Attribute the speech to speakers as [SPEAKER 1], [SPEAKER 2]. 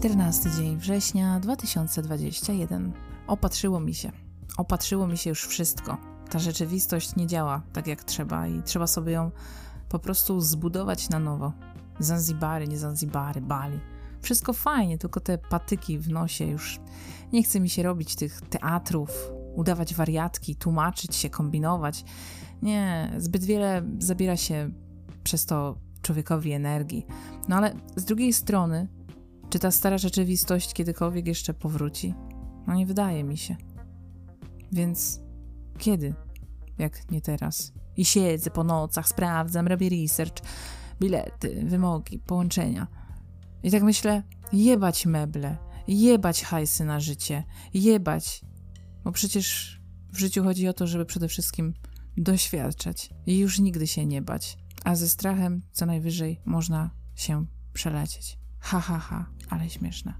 [SPEAKER 1] 14 dzień września 2021. Opatrzyło mi się. Opatrzyło mi się już wszystko. Ta rzeczywistość nie działa tak jak trzeba i trzeba sobie ją po prostu zbudować na nowo. Zanzibary, nie Zanzibary, Bali. Wszystko fajnie, tylko te patyki w nosie już nie chce mi się robić tych teatrów, udawać wariatki, tłumaczyć się, kombinować. Nie, zbyt wiele zabiera się przez to człowiekowi energii. No ale z drugiej strony, czy ta stara rzeczywistość kiedykolwiek jeszcze powróci? No nie wydaje mi się. Więc kiedy, jak nie teraz? I siedzę po nocach, sprawdzam, robię research, bilety, wymogi, połączenia. I tak myślę, jebać meble, jebać hajsy na życie, jebać. Bo przecież w życiu chodzi o to, żeby przede wszystkim doświadczać i już nigdy się nie bać. A ze strachem co najwyżej można się przelecieć. Ha, ha, ha, ale śmieszne.